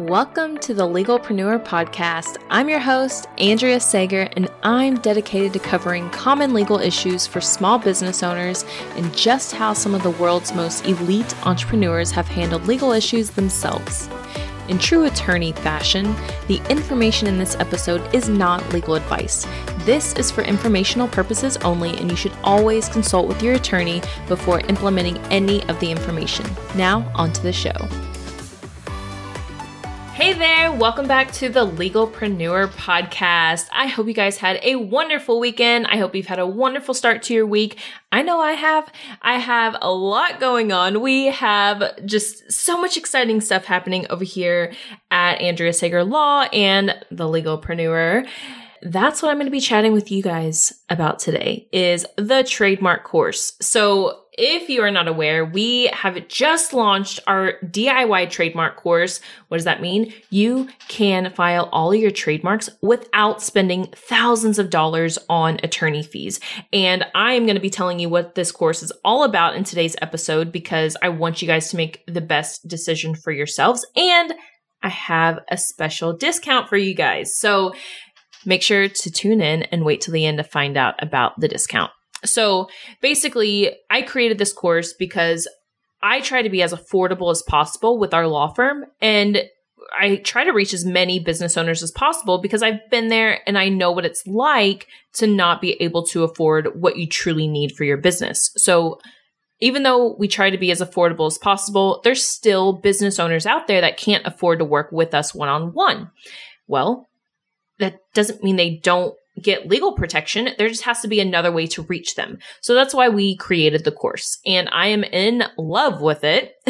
Welcome to the Legalpreneur Podcast. I'm your host, Andrea Sager, and I'm dedicated to covering common legal issues for small business owners and just how some of the world's most elite entrepreneurs have handled legal issues themselves. In true attorney fashion, the information in this episode is not legal advice. This is for informational purposes only, and you should always consult with your attorney before implementing any of the information. Now, on to the show. Hey there, welcome back to the Legalpreneur podcast. I hope you guys had a wonderful weekend. I hope you've had a wonderful start to your week. I know I have. I have a lot going on. We have just so much exciting stuff happening over here at Andrea Sager Law and the Legalpreneur that's what I'm going to be chatting with you guys about today is the trademark course. So if you are not aware, we have just launched our DIY trademark course. What does that mean? You can file all your trademarks without spending thousands of dollars on attorney fees. And I am going to be telling you what this course is all about in today's episode because I want you guys to make the best decision for yourselves. And I have a special discount for you guys. So make sure to tune in and wait till the end to find out about the discount. So basically, I created this course because I try to be as affordable as possible with our law firm. And I try to reach as many business owners as possible because I've been there and I know what it's like to not be able to afford what you truly need for your business. So even though we try to be as affordable as possible, there's still business owners out there that can't afford to work with us one on one. Well, that doesn't mean they don't get legal protection. There just has to be another way to reach them. So that's why we created the course and I am in love with it.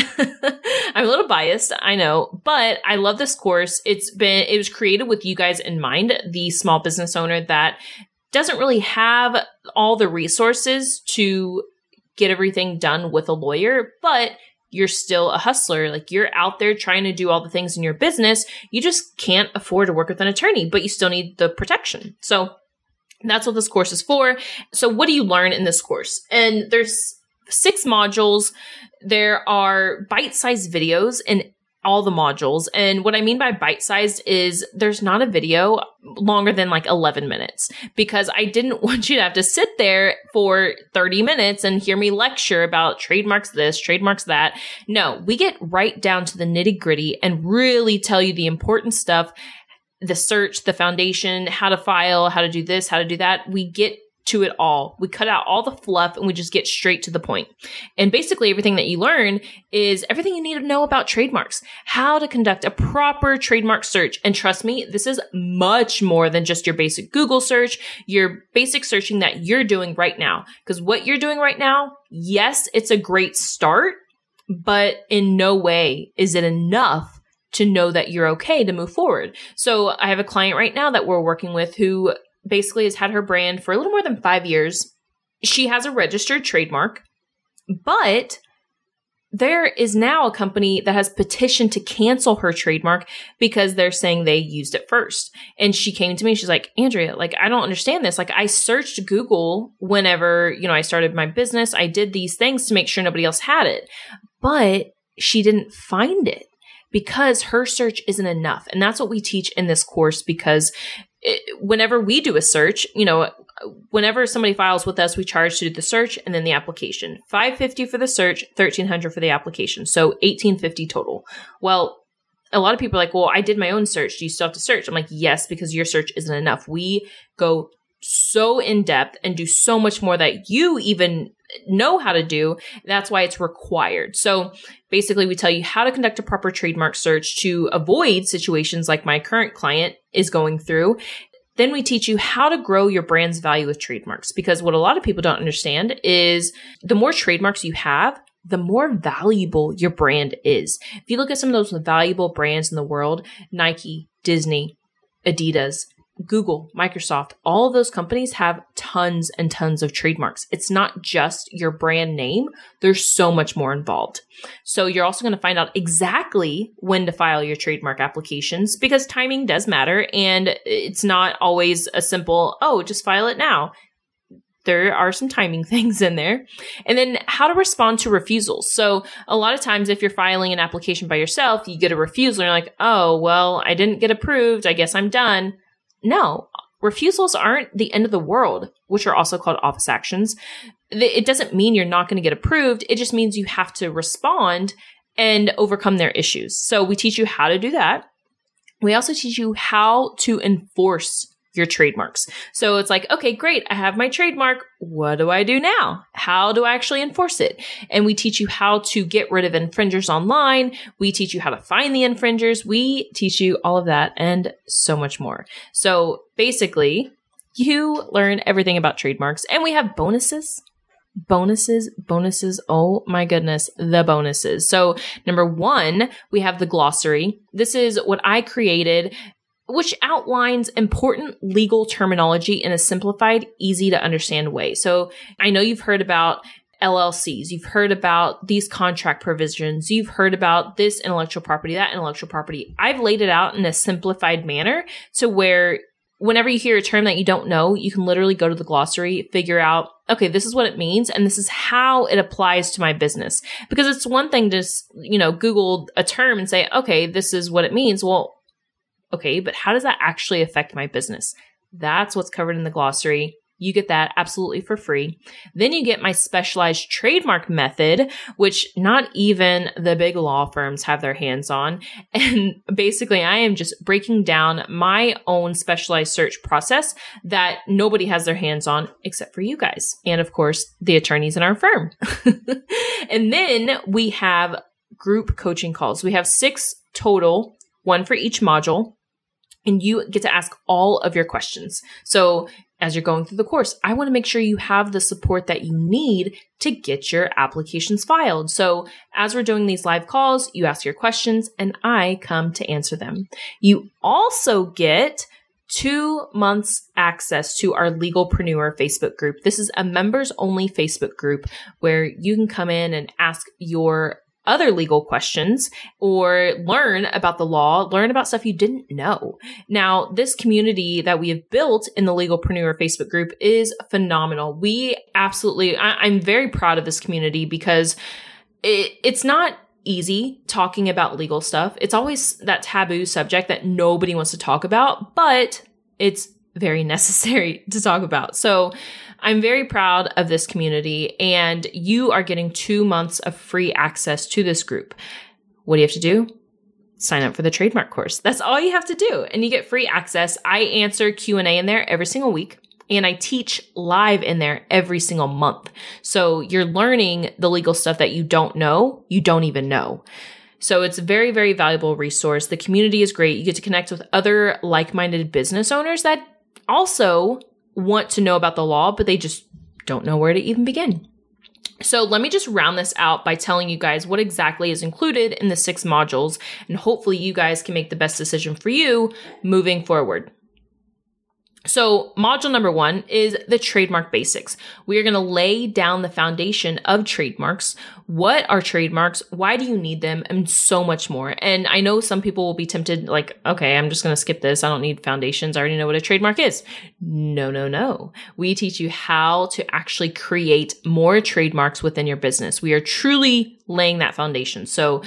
I'm a little biased, I know, but I love this course. It's been, it was created with you guys in mind, the small business owner that doesn't really have all the resources to get everything done with a lawyer, but you're still a hustler. Like you're out there trying to do all the things in your business. You just can't afford to work with an attorney, but you still need the protection. So that's what this course is for. So what do you learn in this course? And there's six modules. There are bite-sized videos and all the modules. And what I mean by bite sized is there's not a video longer than like 11 minutes because I didn't want you to have to sit there for 30 minutes and hear me lecture about trademarks this, trademarks that. No, we get right down to the nitty gritty and really tell you the important stuff. The search, the foundation, how to file, how to do this, how to do that. We get to it all. We cut out all the fluff and we just get straight to the point. And basically everything that you learn is everything you need to know about trademarks, how to conduct a proper trademark search. And trust me, this is much more than just your basic Google search, your basic searching that you're doing right now. Because what you're doing right now, yes, it's a great start, but in no way is it enough to know that you're okay to move forward. So I have a client right now that we're working with who basically has had her brand for a little more than five years. She has a registered trademark, but there is now a company that has petitioned to cancel her trademark because they're saying they used it first. And she came to me, she's like, Andrea, like, I don't understand this. Like, I searched Google whenever, you know, I started my business. I did these things to make sure nobody else had it, but she didn't find it because her search isn't enough. And that's what we teach in this course because whenever we do a search, you know, whenever somebody files with us, we charge to do the search and then the application. 550 for the search, 1300 for the application. So 1850 total. Well, a lot of people are like, well, I did my own search. Do you still have to search? I'm like, yes, because your search isn't enough. We go so in depth and do so much more that you even know how to do. That's why it's required. So basically, we tell you how to conduct a proper trademark search to avoid situations like my current client is going through. Then we teach you how to grow your brand's value with trademarks because what a lot of people don't understand is the more trademarks you have, the more valuable your brand is. If you look at some of those valuable brands in the world, Nike, Disney, Adidas, Google, Microsoft, all those companies have tons and tons of trademarks. It's not just your brand name. There's so much more involved. So you're also going to find out exactly when to file your trademark applications because timing does matter and it's not always a simple, oh, just file it now. there are some timing things in there. And then how to respond to refusals. So a lot of times if you're filing an application by yourself, you get a refusal and you're like, oh, well, I didn't get approved. I guess I'm done. No, refusals aren't the end of the world, which are also called office actions. It doesn't mean you're not going to get approved. It just means you have to respond and overcome their issues. So we teach you how to do that. We also teach you how to enforce your trademarks. So it's like, okay, great. I have my trademark. What do I do now? How do I actually enforce it? And we teach you how to get rid of infringers online. We teach you how to find the infringers. We teach you all of that and so much more. So basically, you learn everything about trademarks and we have bonuses bonuses, bonuses. Oh my goodness, the bonuses. So number one, we have the glossary. This is what I created which outlines important legal terminology in a simplified, easy to understand way. So I know you've heard about LLCs, you've heard about these contract provisions, you've heard about this intellectual property, that intellectual property. I've laid it out in a simplified manner to where whenever you hear a term that you don't know, you can literally go to the glossary, figure out, okay, this is what it means, and this is how it applies to my business. Because it's one thing to, you know, Google a term and say, okay, this is what it means. Well, okay, but how does that actually affect my business? That's what's covered in the glossary. You get that absolutely for free. Then you get my specialized trademark method, which not even the big law firms have their hands on. And basically, I am just breaking down my own specialized search process that nobody has their hands on except for you guys. And of course, the attorneys in our firm. and then we have group coaching calls. We have six total, one for each module and you get to ask all of your questions. So as you're going through the course, I want to make sure you have the support that you need to get your applications filed. So as we're doing these live calls, you ask your questions and I come to answer them. You also get two months access to our legalpreneur Facebook group. This is a members only Facebook group where you can come in and ask your other legal questions or learn about the law, learn about stuff you didn't know. Now, this community that we have built in the Legalpreneur Facebook group is phenomenal. We absolutely, I, am very proud of this community because it, it's not easy talking about legal stuff. It's always that taboo subject that nobody wants to talk about, but it's very necessary to talk about. So I'm very proud of this community and you are getting two months of free access to this group. What do you have to do? Sign up for the trademark course. That's all you have to do. And you get free access. I answer Q&A in there every single week and I teach live in there every single month. So you're learning the legal stuff that you don't know, you don't even know. So it's a very, very valuable resource. The community is great. You get to connect with other like-minded business owners that also want to know about the law, but they just don't know where to even begin. So let me just round this out by telling you guys what exactly is included in the six modules, and hopefully you guys can make the best decision for you moving forward. So, module number one is the trademark basics. We are going to lay down the foundation of trademarks. What are trademarks? Why do you need them? And so much more. And I know some people will be tempted, like, okay, I'm just going to skip this. I don't need foundations. I already know what a trademark is. No, no, no. We teach you how to actually create more trademarks within your business. We are truly laying that foundation. So,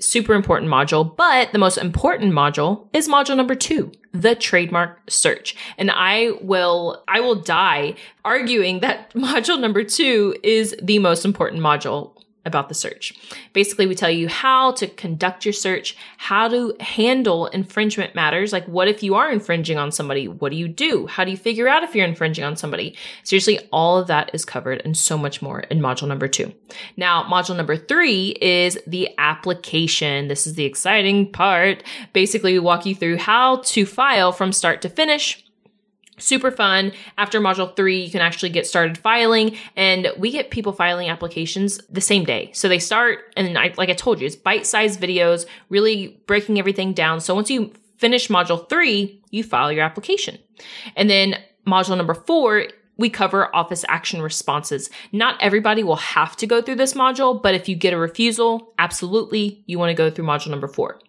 super important module, but the most important module is module number two, the trademark search. And I will, I will die arguing that module number two is the most important module about the search. Basically, we tell you how to conduct your search, how to handle infringement matters. Like, what if you are infringing on somebody? What do you do? How do you figure out if you're infringing on somebody? Seriously, all of that is covered and so much more in module number two. Now, module number three is the application. This is the exciting part. Basically, we walk you through how to file from start to finish super fun. After module three, you can actually get started filing and we get people filing applications the same day. So they start and I, like I told you, it's bite-sized videos, really breaking everything down. So once you finish module three, you file your application. And then module number four, we cover office action responses. Not everybody will have to go through this module, but if you get a refusal, absolutely, you want to go through module number four.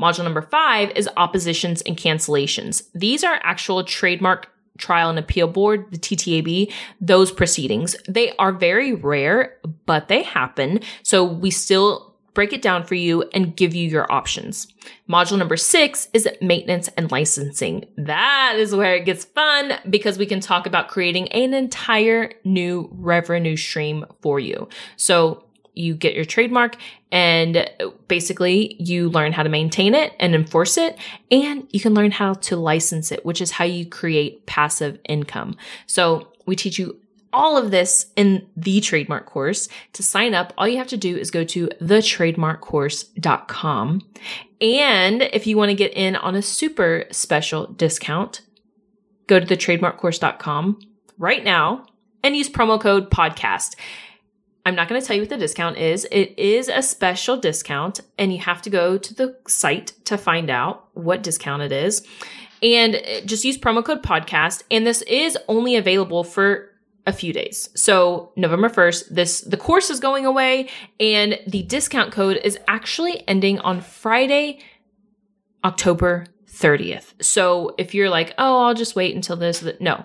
Module number five is oppositions and cancellations. These are actual trademark Trial and Appeal Board, the TTAB, those proceedings. They are very rare, but they happen. So we still break it down for you and give you your options. Module number six is maintenance and licensing. That is where it gets fun because we can talk about creating an entire new revenue stream for you. So you get your trademark and basically you learn how to maintain it and enforce it and you can learn how to license it, which is how you create passive income. So we teach you all of this in the trademark course. To sign up, all you have to do is go to thetrademarkcourse.com. And if you want to get in on a super special discount, go to thetrademarkcourse.com right now and use promo code podcast. I'm not going to tell you what the discount is. It is a special discount and you have to go to the site to find out what discount it is. And uh, just use promo code podcast. And this is only available for a few days. So November 1st, this, the course is going away and the discount code is actually ending on Friday, October 30th. So if you're like, oh, I'll just wait until this, no,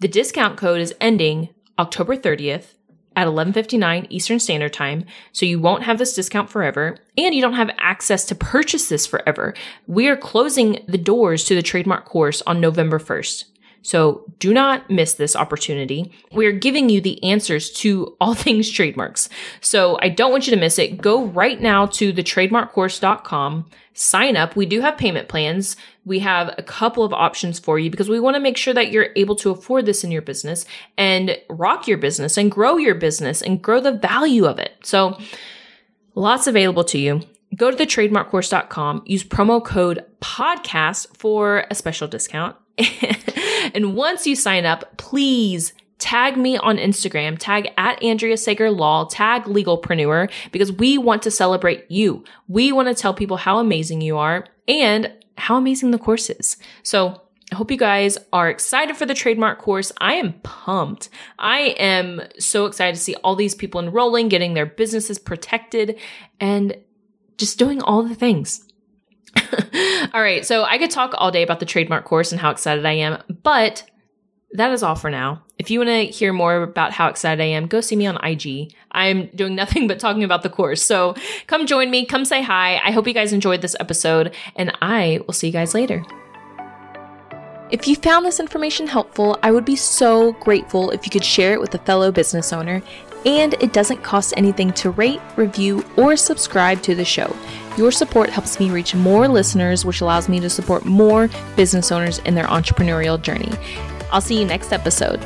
the discount code is ending October 30th at 11:59 Eastern Standard Time, so you won't have this discount forever and you don't have access to purchase this forever. We are closing the doors to the trademark course on November 1st. So do not miss this opportunity. We're giving you the answers to all things trademarks. So I don't want you to miss it. Go right now to thetrademarkcourse.com, sign up. We do have payment plans. We have a couple of options for you because we want to make sure that you're able to afford this in your business and rock your business and grow your business and grow the value of it. So lots available to you go to thetrademarkcourse.com, use promo code podcast for a special discount. and once you sign up, please tag me on Instagram, tag at Andrea Sager Law, tag Legalpreneur, because we want to celebrate you. We want to tell people how amazing you are and how amazing the course is. So I hope you guys are excited for the trademark course. I am pumped. I am so excited to see all these people enrolling, getting their businesses protected, and just doing all the things. all right. So I could talk all day about the trademark course and how excited I am, but that is all for now. If you want to hear more about how excited I am, go see me on IG. I'm doing nothing but talking about the course. So come join me, come say hi. I hope you guys enjoyed this episode, and I will see you guys later. If you found this information helpful, I would be so grateful if you could share it with a fellow business owner. And it doesn't cost anything to rate, review, or subscribe to the show. Your support helps me reach more listeners, which allows me to support more business owners in their entrepreneurial journey. I'll see you next episode.